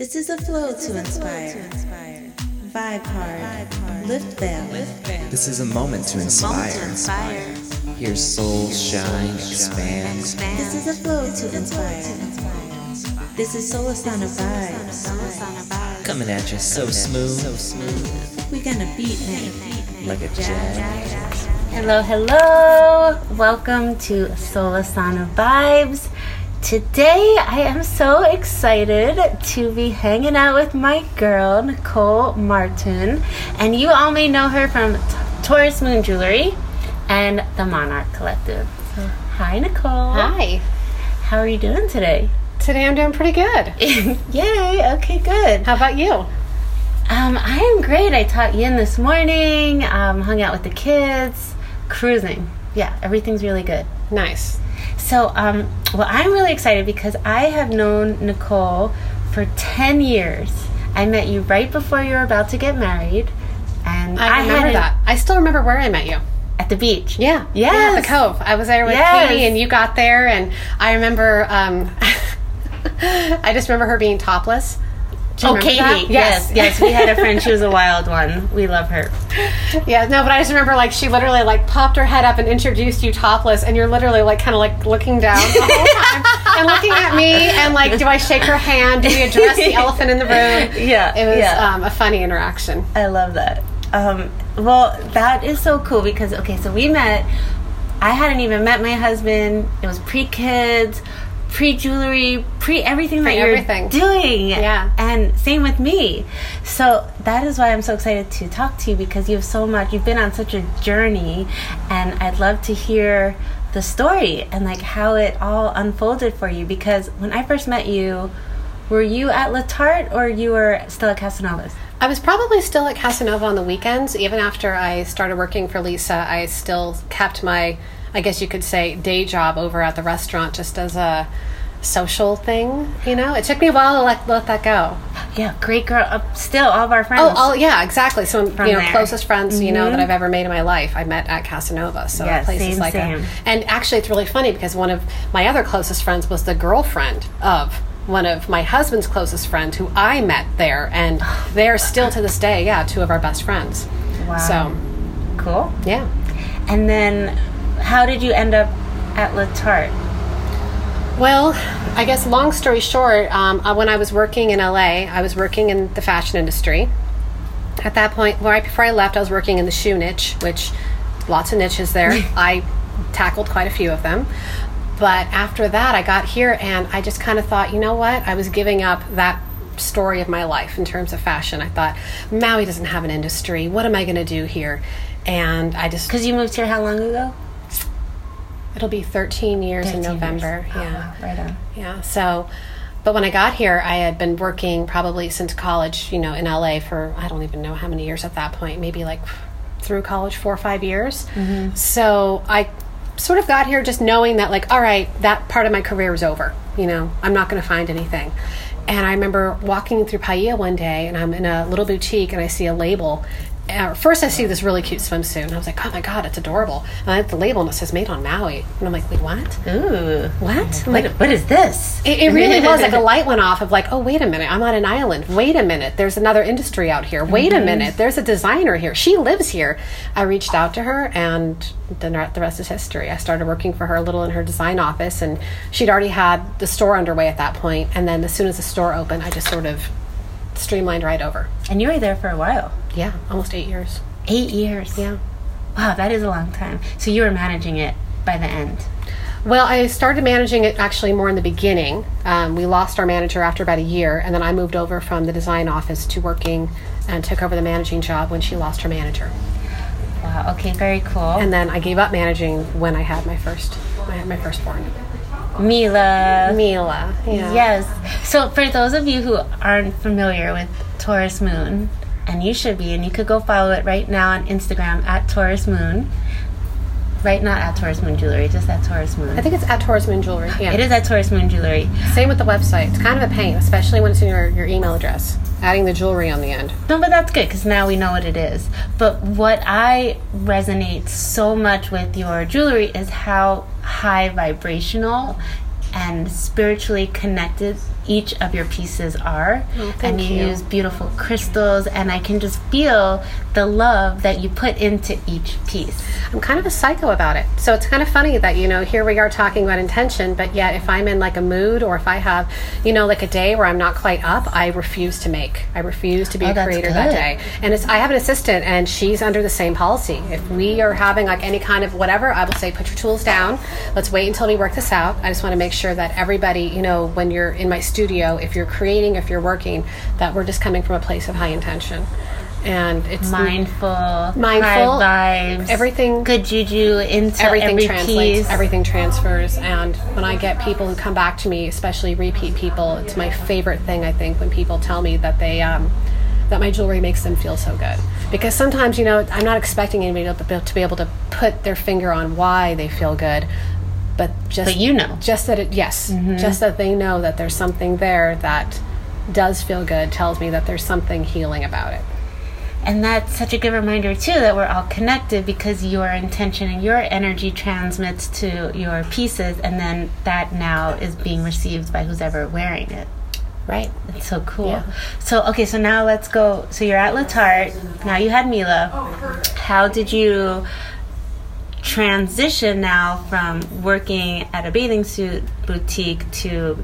This is a flow to inspire. Vibe hard. Lift veil. This is a moment to inspire. Hear soul shine, expand. This is a flow to inspire. This is Solasana vibes. Coming at you so smooth, We gonna beat it. like a jet. Hello, hello. Welcome to Solasana Vibes. Today I am so excited to be hanging out with my girl, Nicole Martin. And you all may know her from Taurus Moon Jewelry and the Monarch Collective. So, hi, Nicole. Hi. How are you doing today? Today I'm doing pretty good. Yay. Okay, good. How about you? Um, I am great. I taught Yin this morning, um, hung out with the kids, cruising. Yeah, everything's really good. Nice. So, um, well, I'm really excited because I have known Nicole for 10 years. I met you right before you were about to get married. And I remember that. I still remember where I met you. At the beach. Yeah. Yes. Yeah, at the Cove. I was there with Yes. Katie and you got there and I remember um I just remember her being topless. Oh, Katie. that? Yes. yes. We had a friend. She was a wild one. We love her. Yeah, no, but I just remember like she literally like popped her head up and introduced you topless, and you're literally like kind of like looking down the whole time and looking at me and like, do I shake her hand? Do we address the elephant in the room? Yeah, it was yeah. um, a funny interaction. I love that. Um, well, that is so cool because okay, so we met. I hadn't even met my husband. It was pre kids, pre jewelry, pre everything that you're doing. Yeah. and same with me. So that is why I'm so excited to talk to you because you have so much. You've been on such a journey, and I'd love to hear the story and like how it all unfolded for you. Because when I first met you, were you at Letarte or you were still at Casanovas? I was probably still at Casanova on the weekends. Even after I started working for Lisa, I still kept my, I guess you could say, day job over at the restaurant just as a social thing. You know, it took me a while to let, let that go. Yeah, great girl. Uh, still, all of our friends. Oh, oh, yeah, exactly. Some you know there. Mm-hmm. closest friends you know that I've ever made in my life. I met at Casanova, so Yeah, the place same, is like same. a. And actually, it's really funny because one of my other closest friends was the girlfriend of one of my husband's closest friend who I met there, and they are still to this day, yeah, two of our best friends. Wow. So cool. yeah. And then, how did you end up at Letarte? Well, I guess long story short, um, uh, when I was working in LA, I was working in the fashion industry. At that point, right before I left, I was working in the shoe niche, which lots of niches there. I tackled quite a few of them. But after that, I got here and I just kind of thought, you know what? I was giving up that story of my life in terms of fashion. I thought, Maui doesn't have an industry. What am I going to do here? And I just, Because you moved here how long ago? It'll be 13 years in 13 years. November. Oh, yeah. wow, right on. Yeah. So, but when I got here, I had been working probably since college, you know, in LA for I don't even know how many years at that point, maybe like through college, four or five years. Mm-hmm. So I sort of got here just knowing that, like, all right, that part of my career is over. You know, I'm not going to find anything. And I remember walking through Paia one day, and I'm in a little boutique, and I see a label. First, I see this really cute swimsuit, and I was like, "Oh my god, it's adorable!" And I have the label, and it says "Made on Maui," and I'm like, "Wait, what? Ooh. What? What, what is this? It, it really was like a light went off of like, oh wait a minute, I'm on an island. Wait a minute, there's another industry out here. Wait a mm-hmm. minute, there's a designer here. She lives here. I reached out to her, and then the rest is history. I started working for her a little in her design office, and she'd already had the store underway at that point. And then as soon as the store opened, I just sort of streamlined right over. And you were there for a while. Yeah, almost eight years. Eight years. Yeah. Wow, that is a long time. So you were managing it by the end. Well, I started managing it actually more in the beginning. Um, we lost our manager after about a year, and then I moved over from the design office to working and took over the managing job when she lost her manager. Wow. Okay. Very cool. And then I gave up managing when I had my first my, my firstborn, Mila. Mila. Yeah. Yes. So for those of you who aren't familiar with Taurus Moon, and you should be, and you could go follow it right now on Instagram at Taurus Moon. Right, not at Taurus Moon Jewelry, just at Taurus Moon. I think it's at Taurus Moon Jewelry. Yeah. it is at Taurus Moon Jewelry. Same with the website. It's kind of a pain, especially when it's in your, your email address. Adding the jewelry on the end. No, but that's good because now we know what it is. But what I resonate so much with your jewelry is how high vibrational and spiritually connected each of your pieces are. Oh, and you, you. use beautiful crystals, and I can just feel the love that you put into each piece. I'm kind of a psycho about it. So it's kind of funny that, you know, here we are talking about intention, but yet if I'm in like a mood or if I have, you know, like a day where I'm not quite up, I refuse to make. I refuse to be Oh, a creator that day. And it's I have an assistant and she's under the same policy. If we are having like any kind of whatever, I will say put your tools down. Let's wait until we work this out. I just want to make sure that everybody, you know, when you're in my studio, if you're creating, if you're working, that we're just coming from a place of high intention. And it's Mindful, Mindful, vibes, everything- good juju into everything every translates piece. everything transfers and when i get people who come back to me especially repeat people it's my favorite thing i think when people tell me that they um, that my jewelry makes them feel so good because sometimes you know i'm not expecting anybody to be, to be able to put their finger on why they feel good just But you know. just that it yes mm-hmm. just that they know that there's something there that does feel good tells me that there's something healing about it And that's such a good reminder too that we're all connected because your intention and your energy transmits to your pieces and then that now is being received by who's ever wearing it. right It's so cool. Yeah. So okay, so now let's go. So you're at Letarte. Now you had Mila. Oh, How did you transition now from working at a bathing suit boutique to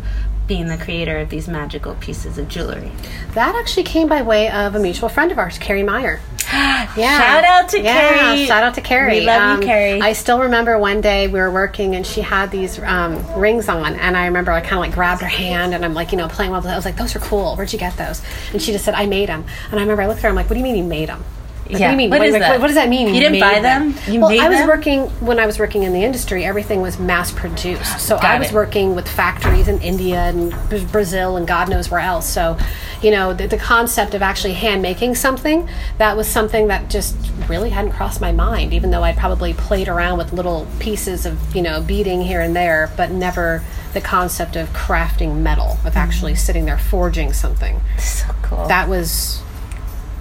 being the creator of these magical pieces of jewelry? that actually came by way of a mutual friend of ours carrie meyer Yeah. Shout out to yeah, Carrie. Shout out to Carrie. Um, We love you, Carrie. I still remember one day we were working and she had these um, rings on, and I remember I kind of like grabbed her hand and I'm like, you know, playing with it. I was like, those are cool. Where'd you get those? And she just said, I made them. And I remember I looked at her. I'm like, what do you mean you made them? Like, Yeah. What do you mean? What is like, that? What does that mean? You didn't buy them? You well, made I was them? working when I was working in the industry. Everything was mass produced, so I was it. working with factories in India and Brazil and God knows where else. So, you know, the, the concept of actually hand making something that was something that just really hadn't crossed my mind. Even though I'd probably played around with little pieces of you know beading here and there, but never the concept of crafting metal, of actually Mm-hmm. sitting there forging something So cool. that was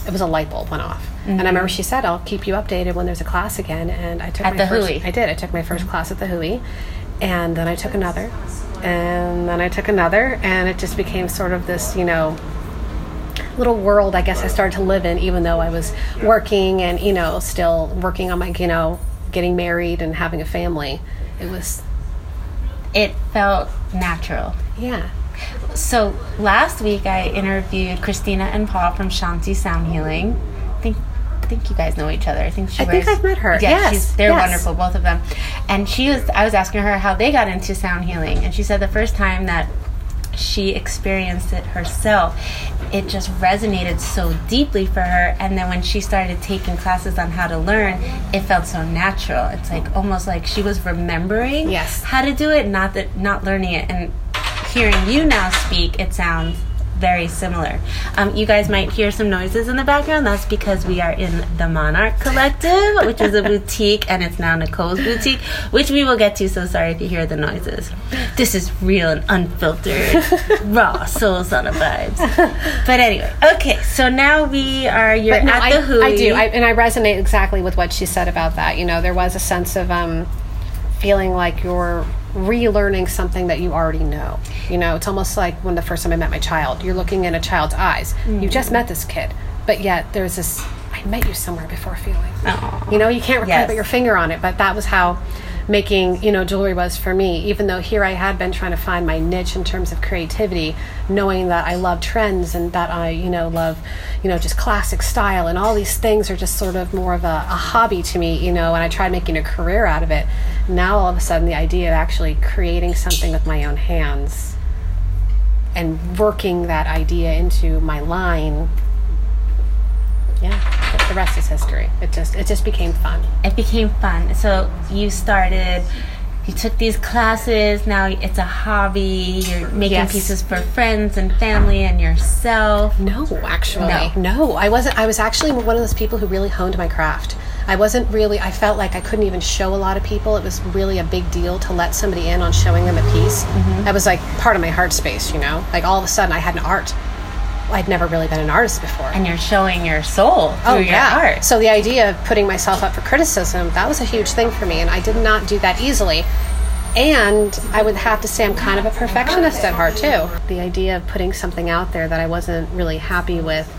it was a light bulb went off. And i remember she said i'll keep you updated when there's a class again. And i took At my the first, Hui. i did. I took my first class at the hui. And then i took another. And then i took another. And it just became sort of this you know little world i guess i started to live in even though i was working and you know still working on my you know getting married and having a family. It was it felt natural. yeah So last week I interviewed Christina and Paul from Shanti Sound Healing. I think I think you guys know each other. I think she I think I've met her. Yeah, Yes, she's, they're yes. wonderful, both of them. And she was I was asking her how they got into sound healing, and she said the first time that she experienced it herself, it just resonated so deeply for her. And then when she started taking classes on how to learn, it felt so natural. It's like almost like she was remembering Yes. how to do it, not that not learning it. And hearing you now speak, it sounds very similar. Um, you guys might hear some noises in the background. That's because we are in the Monarch Collective, which is a boutique, and it's now Nicole's boutique, which we will get to. So sorry if you hear the noises. This is real and unfiltered, raw Solasana vibes. But anyway, okay. So now we are. You're no, at I, the Hui. I do, I, and I resonate exactly with what she said about that. You know, there was a sense of um, feeling like you're relearning something that you already know. You know, it's almost like when the first time I met my child. You're looking in a child's eyes. You just met this kid, but yet there's this. I met you somewhere before feeling. Aw. You know, you can't Yes. put your finger on it, but that was how making you know jewelry was for me even though here i had been trying to find my niche in terms of creativity knowing that i love trends and that i you know love you know just classic style and all these things are just sort of more of a, a hobby to me you know and i tried making a career out of it. Now all of a sudden the idea of actually creating something with my own hands and working that idea into my line yeah rest is history it just it just became fun it became fun. So you started, you took these classes. Now it's a hobby. You're making Yes. pieces for friends and family and yourself. No, actually, No. no. I wasn't. I was actually one of those people who really honed my craft. I wasn't really. I felt like I couldn't even show a lot of people. It was really a big deal to let somebody in on showing them a piece. Mm-hmm. That was like part of my heart space, you know. Like all of a sudden, I had an art. I'd never really been an artist before. And you're showing your soul through Oh your yeah. art. So the idea of putting myself up for criticism that was a huge thing for me, and I did not do that easily. And I would have to say I'm kind of a perfectionist at heart too. The idea of putting something out there that I wasn't really happy with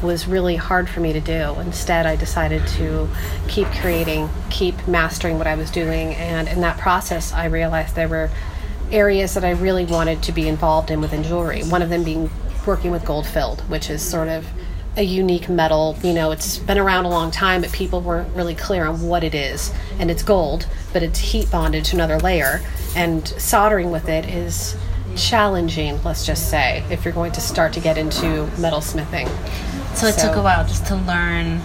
was really hard for me to do. Instead, I decided to keep creating, keep mastering what I was doing, and in that process, I realized there were areas that I really wanted to be involved in within jewelry. One of them being working with gold filled, which is sort of a unique metal. You know, it's been around a long time, but people weren't really clear on what it is. And it's gold, but it's heat bonded to another layer, and soldering with it is challenging, let's just say, if you're going to start to get into metal smithing. So it took a while just to learn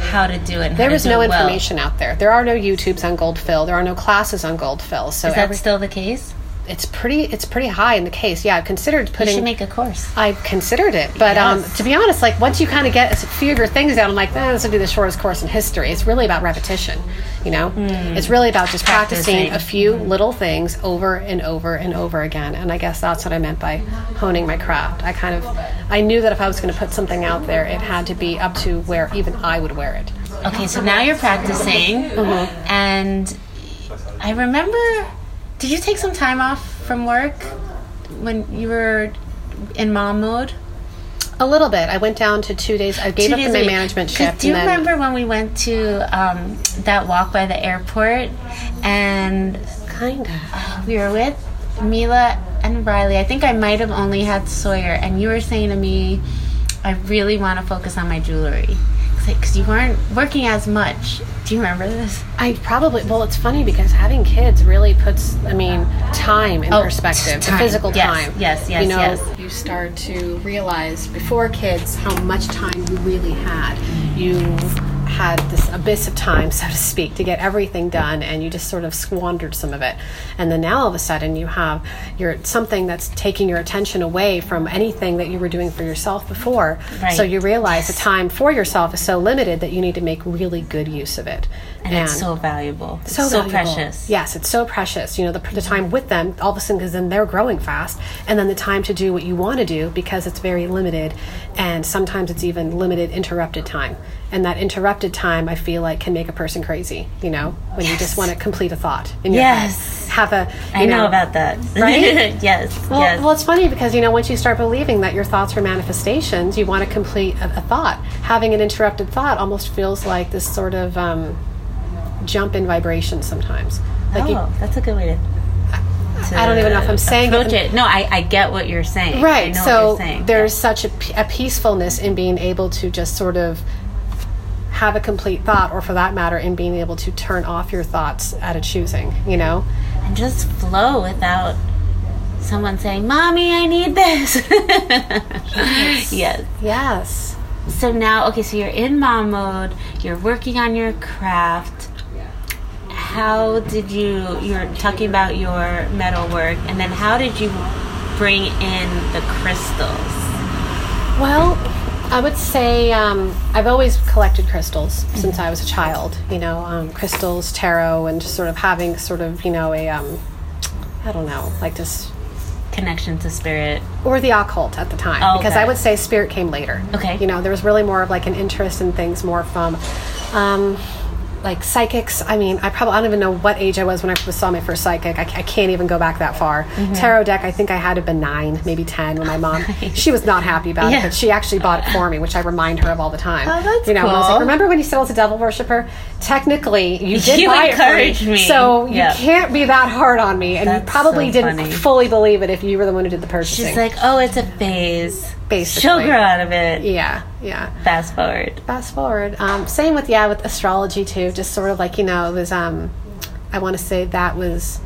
how to do it. There was no it well. information out there. There are no YouTubes on gold fill. There are no classes on gold fill. So Is that every- still the case? It's pretty it's pretty high in the case. Yeah, I've considered You putting should make a course. I've considered it, but um, to be honest, like once you kind of get a few of your things down, I'm like, eh, this will be the shortest course in history. It's really about repetition, you know. It's really about just practicing, Practicing. a few little things over and over and over again. And I guess that's what I meant by honing my craft. I kind of I knew that if I was going to put something out there, it had to be up to where even I would wear it. Okay, so now you're practicing, Mm-hmm. and I remember. Did you take some time off from work when you were in mom mode? A little bit. I went down to two days. I gave Two up my management shift. Do you then, remember when we went to um, that walk by the airport and Kind of. we were with Mila and Riley? I think I might have only had Sawyer, and you were saying to me, I really want to focus on my jewelry. Because you weren't working as much. Do you remember this? I probably well, it's funny because having kids really puts, I mean, time in Oh, perspective, time. physical Yes, time. yes, yes, You know, yes. you start to realize before kids how much time you really had. You had this abyss of time, so to speak, to get everything done, and you just sort of squandered some of it. And then now all of a sudden you have your something that's taking your attention away from anything that you were doing for yourself before. Right. So you realize the time for yourself is so limited that you need to make really good use of it. And, it's so valuable. It's so, so, valuable. precious. Yes, it's so precious. You know, the, the time with them, all of a sudden, because then they're growing fast, and then the time to do what you want to do because it's very limited, and sometimes it's even limited interrupted time. And that interrupted time, I feel like, can make a person crazy. You know, when you just want to complete a thought in your Yes. head, have a. I you know, about that. Right? yes. Well, yes. well, it's funny because you know once you start believing that your thoughts are manifestations, you want to complete a, a thought. Having an interrupted thought almost feels like this sort of um, jump in vibration sometimes. Like oh, you, that's a good way to. I don't even know if I'm saying it. it. No, I, I get what you're saying. I right. know what So you're saying. there's such a peacefulness in being able to just sort of have a complete thought, or for that matter, in being able to turn off your thoughts at a choosing. You know. And just flow without someone saying, "Mommy, I need this." yes. Yes. So now, okay, so you're in mom mode. You're working on your craft. How did you? You're talking about your metal work, and then how did you bring in the crystals? Well, I would say um, I've always collected crystals since I was a child. You know, um, crystals, tarot, and just sort of having sort of you know a um, I don't know, like this Connection to spirit. or the occult at the time Oh, because okay. I would say spirit came later. Okay. You know, there was really more of like an interest in things more from um, like psychics. I mean, I probably I don't even know what age I was when I first saw my first psychic. I, I can't even go back that far. Mm-hmm. Tarot deck, I think I had to have been nine, maybe ten when my mom. She was not happy about Yeah. it, but she actually bought it for me, which I remind her of all the time. Oh, that's you know, when I was like, remember when you said I was a devil worshiper? Technically, you did You buy it for me, me. so you can't be that hard on me, and you probably so didn't funny. fully believe it if you were the one who did the purchasing. She's like, oh, it's a phase. Basically. She'll grow out of it. Yeah, yeah. Fast forward. Fast forward. Um, same with yeah, with astrology too. Just sort of like you know, it was. Um, I want to say that was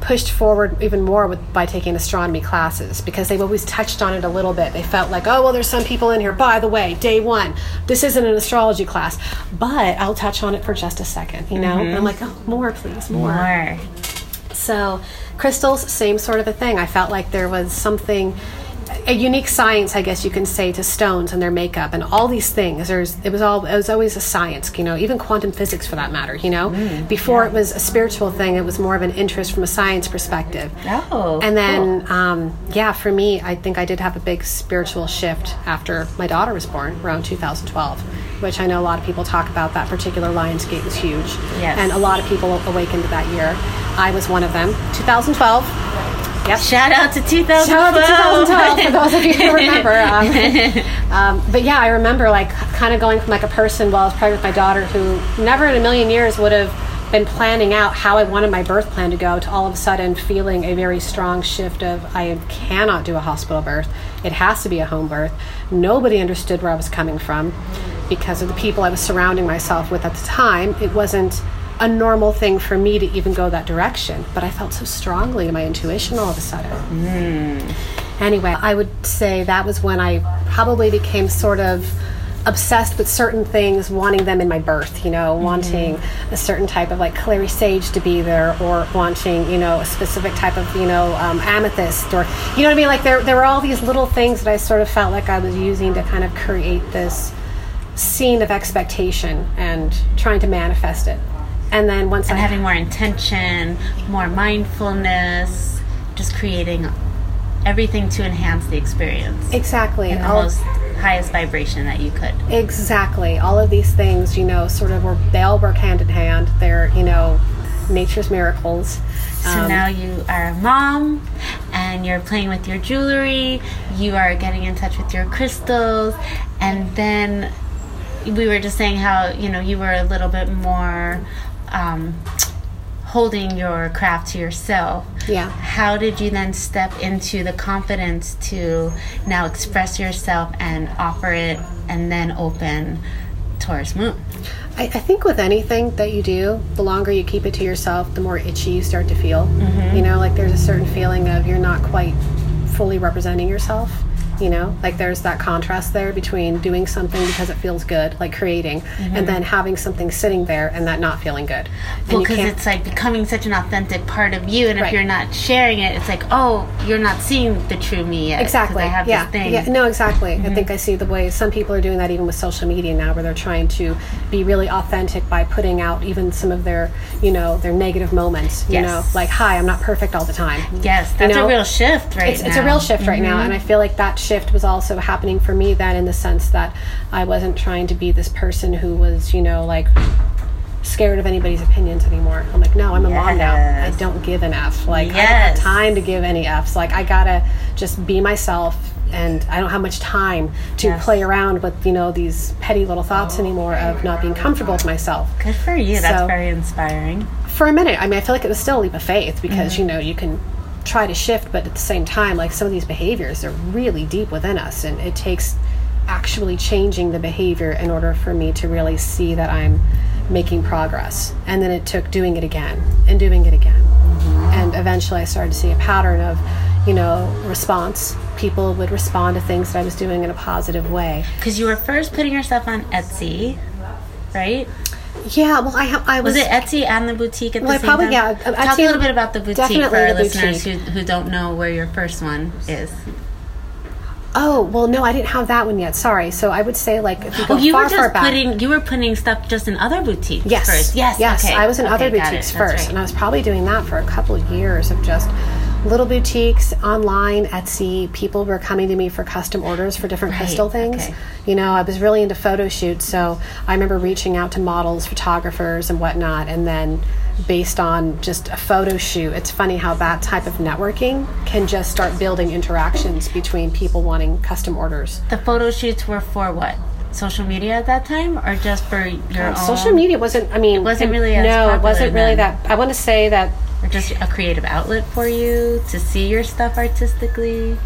pushed forward even more with by taking astronomy classes because they've always touched on it a little bit. They felt like, oh well, there's some people in here. By the way, day one, this isn't an astrology class, but I'll touch on it for just a second. You know, and I'm like, oh, more please, more. More. So, crystals, same sort of a thing. I felt like there was something, a unique science, I guess you can say, to stones and their makeup and all these things. There's, it was all, it was always a science, you know, even quantum physics for that matter. You know, before it was a spiritual thing, it was more of an interest from a science perspective. Oh. And then, um, yeah, for me, I think I did have a big spiritual shift after my daughter was born around 2012, which I know a lot of people talk about. That particular Lionsgate was huge. Yes. And a lot of people awakened that year. I was one of them. 2012. Yep. Shout out to 2012. Shout out to 2012 for those of you who remember. Um, um, but yeah, I remember like kind of going from like a person while I was pregnant with my daughter who never in a million years would have been planning out how I wanted my birth plan to go to all of a sudden feeling a very strong shift of I cannot do a hospital birth. It has to be a home birth. Nobody understood where I was coming from because of the people I was surrounding myself with at the time. It wasn't a normal thing for me to even go that direction, but I felt so strongly in my intuition all of a sudden. Anyway, I would say that was when I probably became sort of obsessed with certain things, wanting them in my birth, you know, wanting a certain type of like clary sage to be there or wanting, you know, a specific type of, you know, um, amethyst or, you know what I mean? Like there, there were all these little things that I sort of felt like I was using to kind of create this scene of expectation and trying to manifest it. And then once and I having more intention, more mindfulness, just creating everything to enhance the experience exactly in the most highest vibration that you could. Exactly. All of these things, you know, sort of work, they all work hand in hand. They're, you know, nature's miracles. So Um, now you are a mom and you're playing with your jewelry, you are getting in touch with your crystals, and then we were just saying how, you know, you were a little bit more um, holding your craft to yourself. Yeah. How did you then step into the confidence to now express yourself and offer it and then open Taurus Moon? I, I think with anything that you do, the longer you keep it to yourself, the more itchy you start to feel. You know, like there's a certain feeling of you're not quite fully representing yourself. You know, like there's that contrast there between doing something because it feels good, like creating, and mm-hmm. then having something sitting there and that not feeling good. Well, you because it's like becoming such an authentic part of you, and if you're not sharing it, it's like, oh, you're not seeing the true me yet. exactly I have yeah this thing. yeah no exactly i mm-hmm. think i see the way some people are doing that even with social media now where they're trying to be really authentic by putting out even some of their you know their negative moments you Yes. know like hi i'm not perfect all the time Yes, You that's know, a real shift right it's, now. it's a real shift right now mm-hmm. and i feel like that shift was also happening for me then in the sense that i wasn't trying to be this person who was you know like scared of anybody's opinions anymore. I'm like no i'm a mom now. I don't give an f. Like i don't have time to give any f's. Like i gotta just be myself and i don't have much time to Yes. play around with you know these petty little thoughts oh. anymore of not being comfortable with myself. Good for you. That's So- very inspiring. for a minute i mean i feel like it was still a leap of faith because mm-hmm. you know you can try to shift but at the same time like some of these behaviors are really deep within us and it takes actually changing the behavior in order for me to really see that i'm making progress. And then it took doing it again and doing it again. Mm-hmm. And eventually i started to see a pattern of you know response. People would respond to things that i was doing in a positive way. Because you were first putting yourself on Etsy, right? Yeah well i, ha- I was, Was it Etsy and the boutique at Well, the same probably- time? yeah, Talk a little bit about the boutique for our listeners who, boutique. who don't know where your first one is. oh well no i didn't have that one yet sorry so i would say like if you go Oh, you far were far just back putting you were putting stuff just in other boutiques Yes. first. Yes. Yes. Okay. I was in Okay, other boutiques first, right. and I was probably doing that for a couple of years of just little boutiques online, Etsy. People were coming to me for custom orders for different Right, crystal things. okay. You know, I was really into photo shoots, so I remember reaching out to models, photographers, and whatnot, and then based on just a photo shoot, it's funny how that type of networking can just start building interactions between people wanting custom orders. The photo shoots were for what? Social media at that time, or just for your uh, own? Social media wasn't. I mean, wasn't it- really as no, it wasn't really then. that. I want to say that just a creative outlet for you to see your stuff artistically.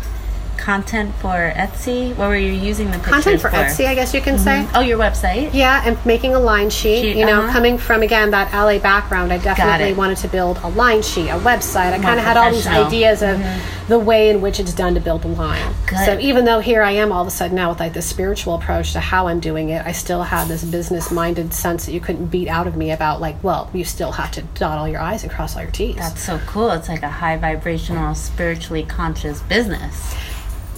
Content for Etsy. What were you using the pictures content for Etsy, I guess you can say. Oh, your website. Yeah, and making a line sheet. Sheet, you know, uh-huh. coming from again that LA background, I definitely wanted to build a line sheet, a website. I kind of had all these. Mm-hmm. ideas of the way in which it's done to build a line. Good. So even though here I am all of a sudden now with like this spiritual approach to how I'm doing it, I still have this business minded sense that you couldn't beat out of me about like, well, you still have to dot all your I's and cross all your T's. That's so cool. It's like a high vibrational, spiritually conscious business.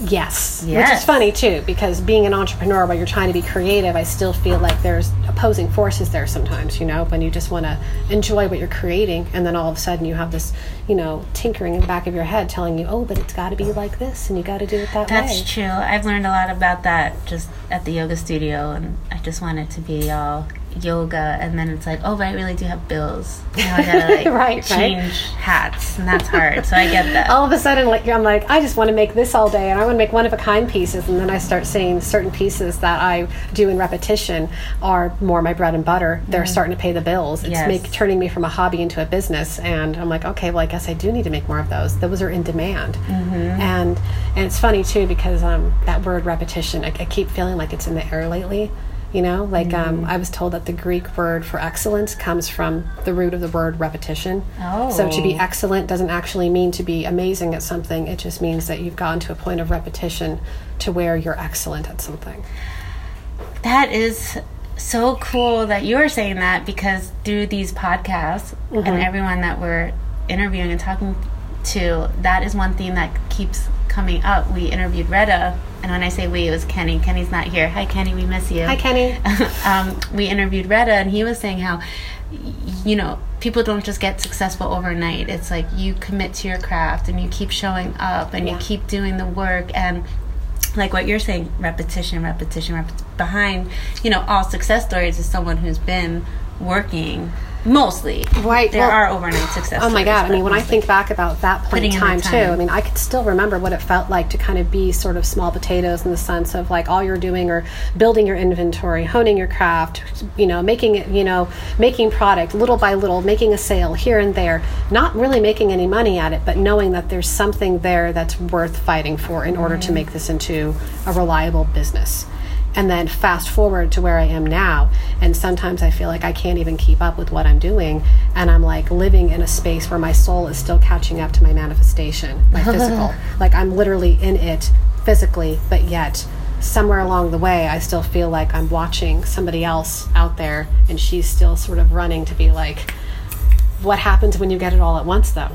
Yes. Which is funny too, because being an entrepreneur while you're trying to be creative, I still feel like there's opposing forces there sometimes, you know, when you just want to enjoy what you're creating and then all of a sudden you have this, you know, tinkering in the back of your head telling you, oh, but it's got to be like this and you got to do it that That's way. That's true. I've learned a lot about that just at the yoga studio, and I just want it to be all yoga and then it's like oh but i really do have bills. Now i gotta like Right, right. change hats and that's hard so i get that. All of a sudden like i'm like i just want to make this all day and i want to make one of a kind pieces and then i start seeing certain pieces that i do in repetition are more my bread and butter. They're starting to pay the bills. It's Yes. make, turning me from a hobby into a business and i'm like okay well i guess i do need to make more of those. Those are in demand. And and it's funny too because um, that word repetition I, I keep feeling like it's in the air lately you know like um, i was told that the greek word for excellence comes from the root of the word repetition Oh. so to be Oh. excellent doesn't actually mean to be amazing at something it just means that you've gotten to a point of repetition to where you're excellent at something That is so cool that you're saying that because through these podcasts Mm-hmm. and everyone that we're interviewing and talking to, that is one theme that keeps coming up. We interviewed Retta, and when I say we, it was Kenny. Kenny's not here. Hi, Kenny. We miss you. hi kenny um, we interviewed Retta, and he was saying how, you know, people don't just get successful overnight. It's like you commit to your craft and you keep showing up and Yeah. you keep doing the work and like what you're saying, repetition, repetition, repetition. Behind, you know, all success stories is someone who's been working mostly. Right, There well- are overnight success. Oh my god! I mean, when I think back about that point in in time, too. I mean, I could still remember what it felt like to kind of be sort of small potatoes in the sense of like all you're doing or building your inventory, honing your craft, you know, making it, you know, making product little by little, making a sale here and there, not really making any money at it, but knowing that there's something there that's worth fighting for in order to make this into a reliable business and then fast forward to where I am now. And sometimes I feel like I can't even keep up with what I'm doing. And I'm like living in a space where my soul is still catching up to my manifestation, my physical. Like I'm literally in it physically, but yet somewhere along the way, I still feel like I'm watching somebody else out there and she's still sort of running to be like, what happens when you get it all at once though?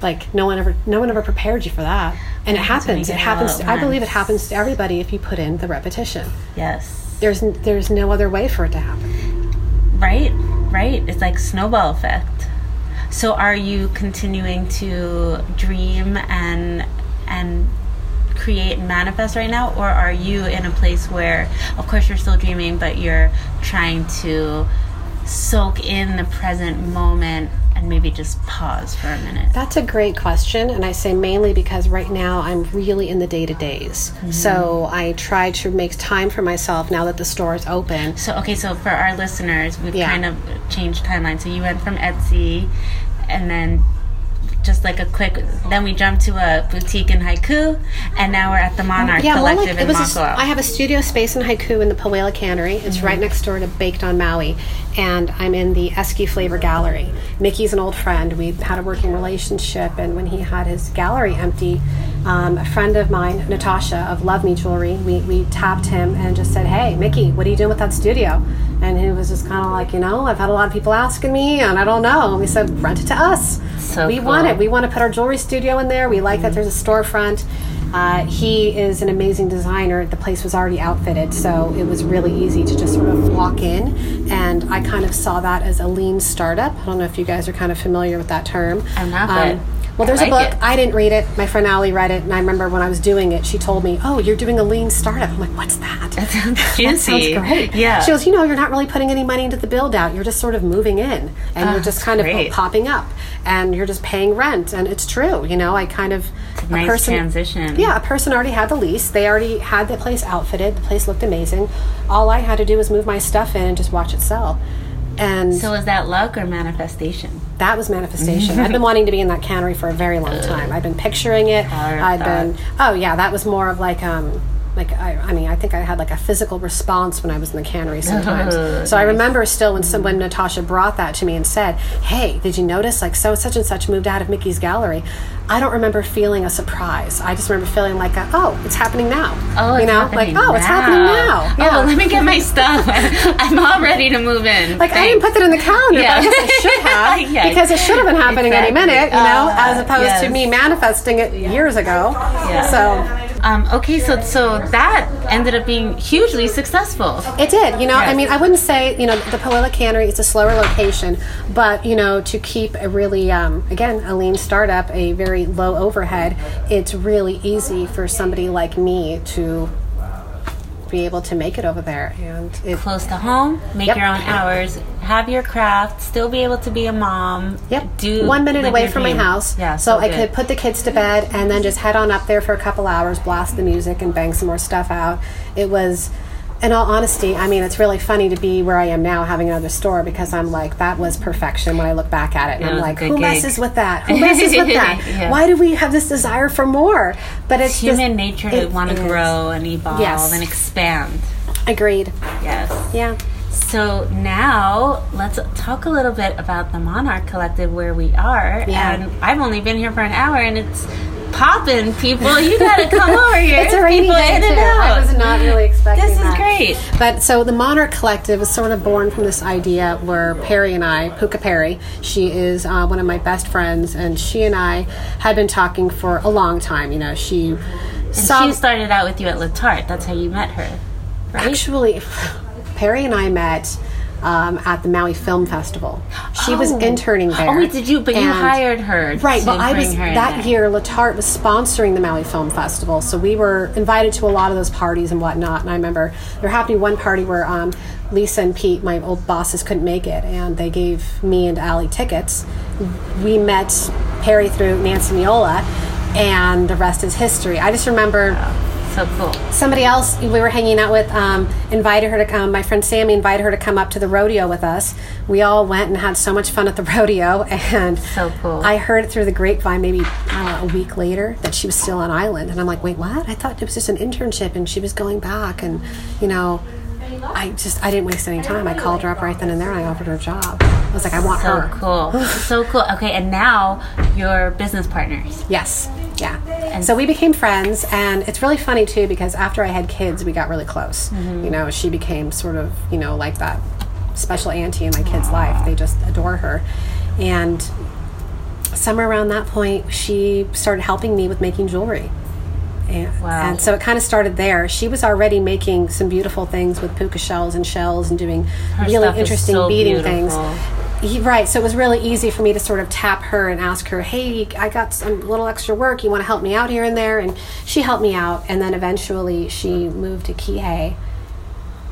Like no one ever, no one ever prepared you for that, and it happens when you happens. It get it all happens. at I believe it happens to everybody if you put in the repetition yes, there's there's no other way for it to happen. right, right. It's like snowball effect. So, are you continuing to dream and and create and manifest right now, or are you in a place where, of course, you're still dreaming, but you're trying to soak in the present moment and maybe just pause for a minute? That's a great question, and I say mainly because right now I'm really in the day to days. Mm-hmm. So I try to make time for myself now that the store is open. So, okay, so for our listeners, we've Yeah. kind of changed timeline. So, you went from Etsy and then just like a quick, then we jumped to a boutique in Haiku, and now we're at the Monarch Yeah, well, Collective like, in. A, I have a studio space in Haiku in the Pauwela Cannery. It's mm-hmm. right next door to Baked on Maui, and I'm in the Esky Flavor Gallery. Mickey's an old friend. We had a working relationship, and when he had his gallery empty, um, a friend of mine, Natasha of Love Me Jewelry, we, we tapped him and just said, "Hey, Mickey, what are you doing with that studio?" And he was just kind of like, you know, I've had a lot of people asking me, and I don't know. And we said, rent it to us. So we cool. want it. We want to put our jewelry studio in there. We like that there's a storefront. Uh, he is an amazing designer. The place was already outfitted, so it was really easy to just sort of walk in. And I kind of saw that as a lean startup. I don't know if you guys are kind of familiar with that term. I'm not, but well, there's I a like book. it. I didn't read it. My friend Allie read it, and I remember when I was doing it, she told me, "Oh, you're doing a lean startup." I'm like, "What's that?" That sounds That sounds great. Yeah. She goes, you know, you're not really putting any money into the build out. You're just sort of moving in and you're ah, just kind great. of popping up and you're just paying rent. And it's true. You know, I kind of, a nice transition. Yeah, a person already had the lease. They already had the place outfitted. The place looked amazing. All I had to do was move my stuff in and just watch it sell. And So, was that luck or manifestation? that was manifestation. I've been wanting to be in that cannery for a very long time. I've been picturing it. I've thought. been oh yeah, that was more of like um like I, I mean I think I had like a physical response when I was in the cannery sometimes. Oh, so I remember still when some, when Natasha brought that to me and said, "Hey, did you notice like so such and such moved out of Mickey's gallery?" I don't remember feeling a surprise. I just remember feeling like, a, "Oh, it's happening now." Oh, it's you know, happening like, "Oh, it's happening now." Oh, let me get my stuff. I'm all ready to move in. Like I didn't put that in the calendar, Yeah. but I guess I should have Yeah. because it should have been happening any minute, you know, Uh, as opposed to me manifesting it years ago. So Um, okay, so so that ended up being hugely successful. it did, you know. I mean, I wouldn't say you know the Pauwela Cannery is a slower location, but you know to keep a really um, again a lean startup, a very low overhead, it's really easy for somebody like me to be able to make it over there. And it, Close to home, make Yep. your own hours, have your craft, still be able to be a mom. Yep. Do one minute away from my house. Yeah. So, I could put the kids to bed and then just head on up there for a couple hours, blast the music, and bang some more stuff out. It was, in all honesty, I mean, it's really funny to be where I am now, having another store, because I'm like, that was perfection when I look back at it. And It I'm like, who gig. messes with that? Who messes with that? Yeah. Why do we have this desire for more? But it's It's human nature to want to grow and evolve Yes. and expand. Agreed. Yes. Yeah. So now let's talk a little bit about the Monarch Collective where we are. Yeah. And I've only been here for an hour and it's popping, people. You gotta come over here. It's a rainy people day in too. I was not really expecting This is that. great. But so the Monarch Collective was sort of born from this idea where Perry and I, Puka Perry, she is uh, one of my best friends, and she and I had been talking for a long time. You know, she And saw she started out with you at Letarte. That's how you met her, right? actually Perry and I met. Um, at the Maui Film Festival, she was Oh. interning there. Oh, wait, did you? But you hired her. Right, well, I was that year. Letarte was sponsoring the Maui Film Festival, so we were invited to a lot of those parties and whatnot. And I remember there happened to one party where um, Lisa and Pete, my old bosses, couldn't make it, and they gave me and Allie tickets. We met Perry through Nancy Miola, and the rest is history. I just remember So cool. somebody else we were hanging out with um, invited her to come my friend sammy invited her to come up to the rodeo with us we all went and had so much fun at the rodeo and So cool. i heard through the grapevine maybe know, a week later that she was still on island and i'm like wait what i thought it was just an internship and she was going back and you know i just i didn't waste any time i called her up right then and there and i offered her a job i was like i want her. So her cool. so cool. Okay, and now you're business partners. Yes. Yeah. And so we became friends, and it's really funny too because after I had kids, we got really close. Mm-hmm. You know, she became sort of, you know, like that special auntie in my kids' life. They just adore her. And somewhere around that point, she started helping me with making jewelry. And, Wow. and so it kind of started there. She was already making some beautiful things with puka shells and shells and doing really interesting so beading things. He- Right, so it was really easy for me to sort of tap her and ask her, "Hey, I got some little extra work. You want to help me out here and there?" And she helped me out, and then eventually she moved to Kihei,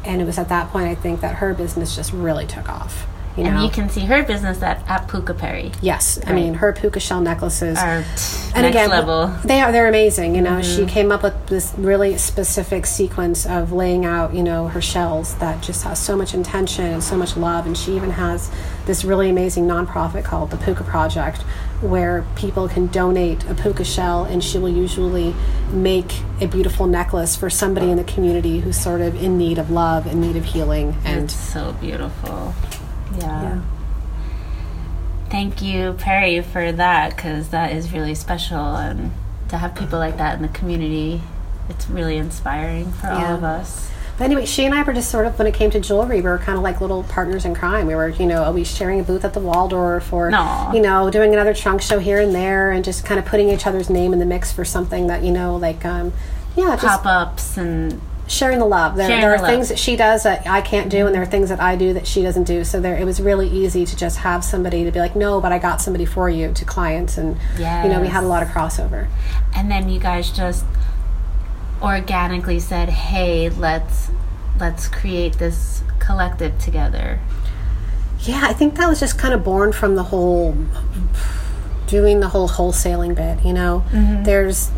and it was at that point I think that her business just really took off. You know, And you can see her business at, at Puka Perry. yes, I mean her puka shell necklaces Are and next again, level. they are they're amazing. You know, she Mm-hmm. came up with this really specific sequence of laying out, you know, her shells that just has so much intention and so much love. And she even has this really amazing nonprofit called the Puka Project, where people can donate a puka shell, and she will usually make a beautiful necklace for somebody in the community who's sort of in need of love, in need of healing, and It's so beautiful. Yeah. Yeah. Thank you, Perry, for that because that is really special. And to have people like that in the community, it's really inspiring for all of us. But anyway, she and I were just sort of when it came to jewelry, we were kind of like little partners in crime. We were, you know, always sharing a booth at the Waldorf, or Aw. you know, doing another trunk show here and there, and just kind of putting each other's name in the mix for something that you know, like, um, yeah, just Pop ups and sharing the love. There, there the are love. things that she does that I can't do, and there are things that I do that she doesn't do. So there, it was really easy to just have somebody to be like, no, but I got somebody for you to clients, and you know, we had a lot of crossover. and then you guys just organically said, "Hey, let's let's create this collective together." Yeah, I think that was just kind of born from the whole doing the whole wholesaling bit. You know, mm-hmm. there's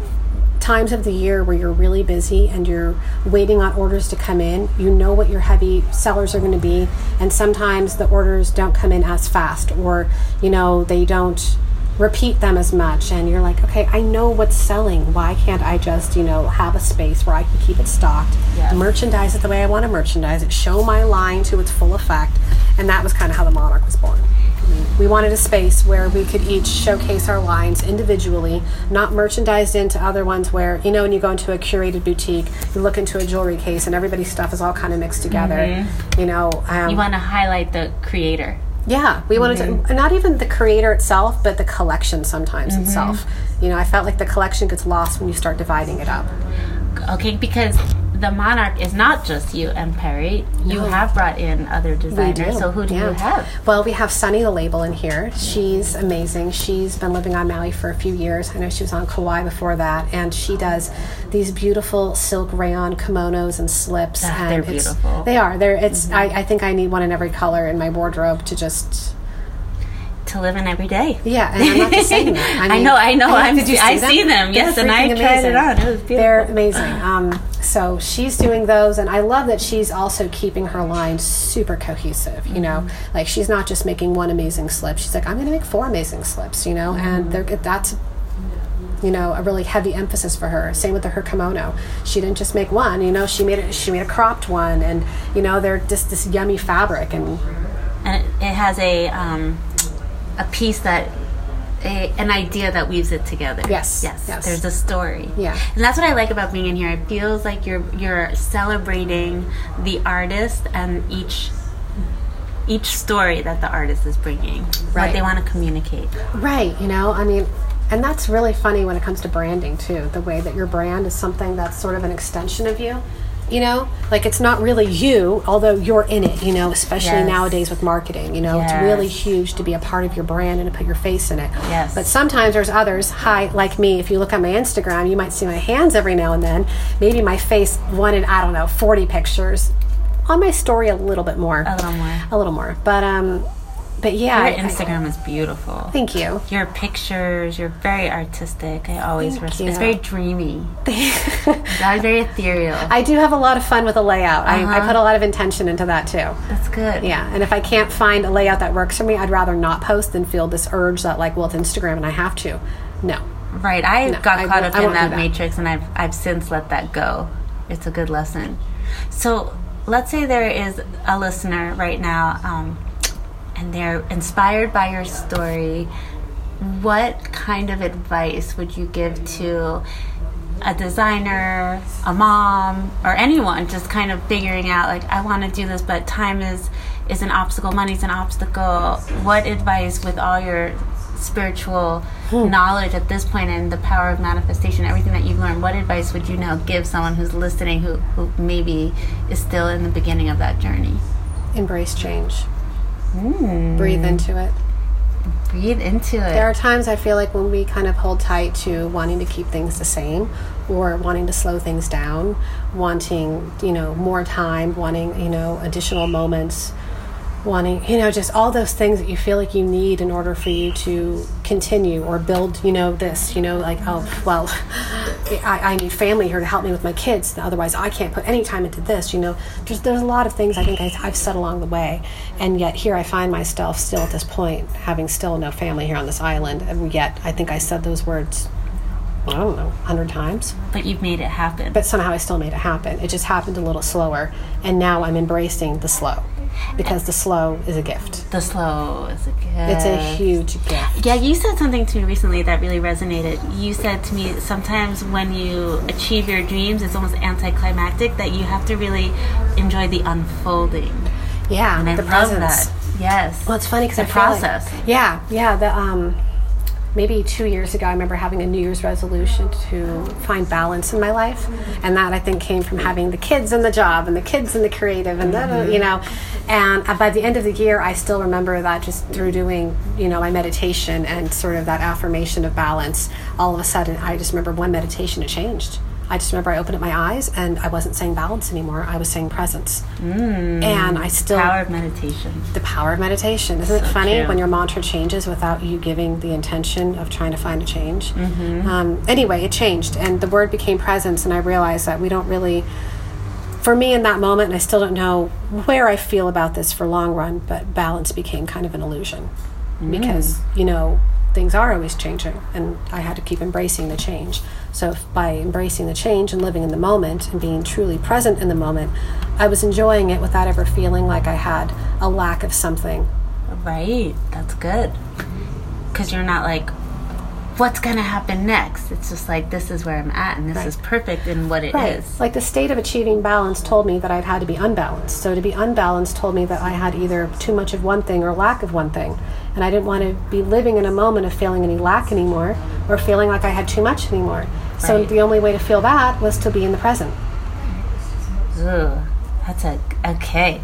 times of the year where you're really busy and you're waiting on orders to come in. You know what your heavy sellers are going to be, and sometimes the orders don't come in as fast, or you know they don't repeat them as much and you're like okay i know what's selling why can't i just you know have a space where i can keep it stocked Yes. merchandise it the way i want to merchandise it show my line to its full effect and that was kind of how the monarch was born we wanted a space where we could each showcase our lines individually, not merchandised into other ones where, you know, when you go into a curated boutique, you look into a jewelry case and everybody's stuff is all kind of mixed together. Mm-hmm. You know, um, You want to highlight the creator. yeah, we wanted to, mm-hmm. not even the creator itself, but the collection sometimes mm-hmm. itself. You know, I felt like the collection gets lost when you start dividing it up. Okay, because the Monarch is not just you and Perry. You have brought in other designers. So who do you yeah. have? Well, we have Sunny the label in here. She's amazing. She's been living on Maui for a few years. I know she was on Kauai before that, and she does these beautiful silk rayon kimonos and slips. Ah, and they're beautiful. Mm-hmm. They are. They're. It's. I, I think I need one in every color in my wardrobe to just. To live in every day. Yeah, and I'm not saying that. I, I know, I know. I'm- did I see see them, yes, and I freaking tried it on. It was beautiful. They're amazing. Um, so she's doing those, and I love that she's also keeping her line super cohesive. You know, Mm-hmm. like she's not just making one amazing slip. She's like, I'm going to make four amazing slips. You know, Mm-hmm. and they're, that's you know a really heavy emphasis for her. Same with her kimono. She didn't just make one. You know, she made it. She made a cropped one, and you know they're just this yummy fabric and and it, it has a um, a piece that a, an idea that weaves it together. Yes, yes, yes. There's a story. Yeah. and that's what I like about being in here. It feels like you're you're celebrating the artist and each each story that the artist is bringing, Right. what they want to communicate. Right, you know, I mean, and that's really funny when it comes to branding too. The way that your brand is something that's sort of an extension of you. You know, like it's not really you, although you're in it. You know, especially Yes. nowadays with marketing. You know, Yes. it's really huge to be a part of your brand and to put your face in it. Yes. But sometimes there's others. Hi, like me. If you look at my Instagram, you might see my hands every now and then. Maybe my face, one in I don't know, 40 pictures. On my story, a little bit more. A little more. A little more. But um, but yeah. Your I- I- Instagram is beautiful. thank you. Your pictures, you're very artistic. I always Thank res- you. it's very dreamy. That's very ethereal. I do have a lot of fun with a layout. I, I Uh-huh. put a lot of intention into that too. That's good. Yeah, and if I can't find a layout that works for me, I'd rather not post than feel this urge that like, well, it's Instagram and I have to. No. Right. I No, got caught won't- up I in that, that. matrix and I've I've since let that go. It's a good lesson. So let's say there is a listener right now, um, and they're inspired by your story. What kind of advice would you give to a designer, a mom, or anyone just kind of figuring out like I want to do this, but time is is an obstacle, money's an obstacle. What advice with all your spiritual hmm. knowledge at this point and the power of manifestation, everything that you've learned, what advice would you now give someone who's listening who, who maybe is still in the beginning of that journey? Embrace change. Hmm. Breathe into it. Breathe into it. There are times I feel like when we kind of hold tight to wanting to keep things the same or wanting to slow things down, wanting, you know, more time, wanting, you know, additional moments, wanting, you know, just all those things that you feel like you need in order for you to continue or build, you know, this, you know, like, oh, well, I, I need family here to help me with my kids. Otherwise, I can't put any time into this, you know. There's, there's a lot of things I think I, I've said along the way. And yet here I find myself still at this point, having still no family here on this island. And yet I think I said those words, I don't know, 100 times but you've made it happen. but somehow I still made it happen. It just happened a little slower, and now I'm embracing the slow because the slow is a gift. the slow is a gift. It's a huge gift. Yeah, you said something to me recently that really resonated. You said to me sometimes when you achieve your dreams, it's almost anticlimactic that you have to really enjoy the unfolding. Yeah, And I the love presence. that. Yes. Well, it's funny because the I feel like- process. yeah, yeah. The um, maybe two years ago, I remember having a New Year's resolution to find balance in my life, and that I think came from having the kids and the job and the kids and the creative and the, you know. And uh, by the end of the year, I still remember that just through doing you know my meditation and sort of that affirmation of balance. All of a sudden, I just remember one meditation it changed. I just remember I opened up my eyes and I wasn't saying balance anymore. I was saying presence. Mm. And I still the Power of meditation. the power of meditation. Isn't it funny true. when your mantra changes without you giving the intention of trying to find a change? Um, anyway, it changed, and the word became presence, and I realized that we don't really. For me, in that moment, and I still don't know where I feel about this for long run, but balance became kind of an illusion because you know things are always changing, and I had to keep embracing the change. So by embracing the change and living in the moment and being truly present in the moment, I was enjoying it without ever feeling like I had a lack of something. Right. That's good. Because you're not like, what's going to happen next? It's just like, this is where I'm at, and this Right. is perfect in what it is. Like the state of achieving balance told me that I'd had to be unbalanced. So to be unbalanced told me that I had either too much of one thing or lack of one thing. And I didn't want to be living in a moment of feeling any lack anymore or feeling like I had too much anymore. So Right. the only way to feel that was to be in the present. Ooh, that's a okay.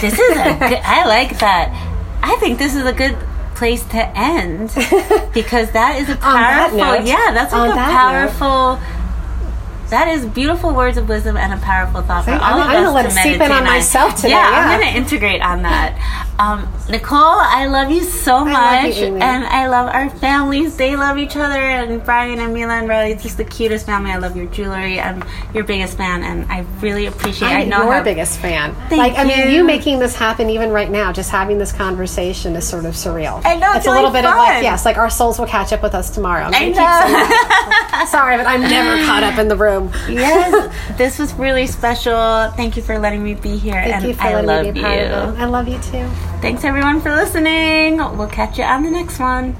This is a good. I like that. I think this is a good place to end because that is a that powerful. note- yeah, that's like a that powerful. That is beautiful words of wisdom and a powerful thought for all I'm- of I'm gonna let to it seep in on myself today, Yeah, yeah. I'm going to integrate on that. Um, Nicole, I love you so much, you, Amy. and I love our families. They love each other, and Brian and Mila and Riley, it's just the cutest family. I love your jewelry. I'm your biggest fan, and I really appreciate. I I'm know your how, biggest fan. Thank like I mean, you. you making this happen even right now, just having this conversation is sort of surreal. I know, it's a little really bit of like yes, like our souls will catch up with us tomorrow. I know. Sorry, but I'm never caught up in the room. yes, this was really special. Thank you for letting me be here, Thank and you for I letting love me be part you. of it. I love you too. Thanks everyone for listening. We'll catch you on the next one.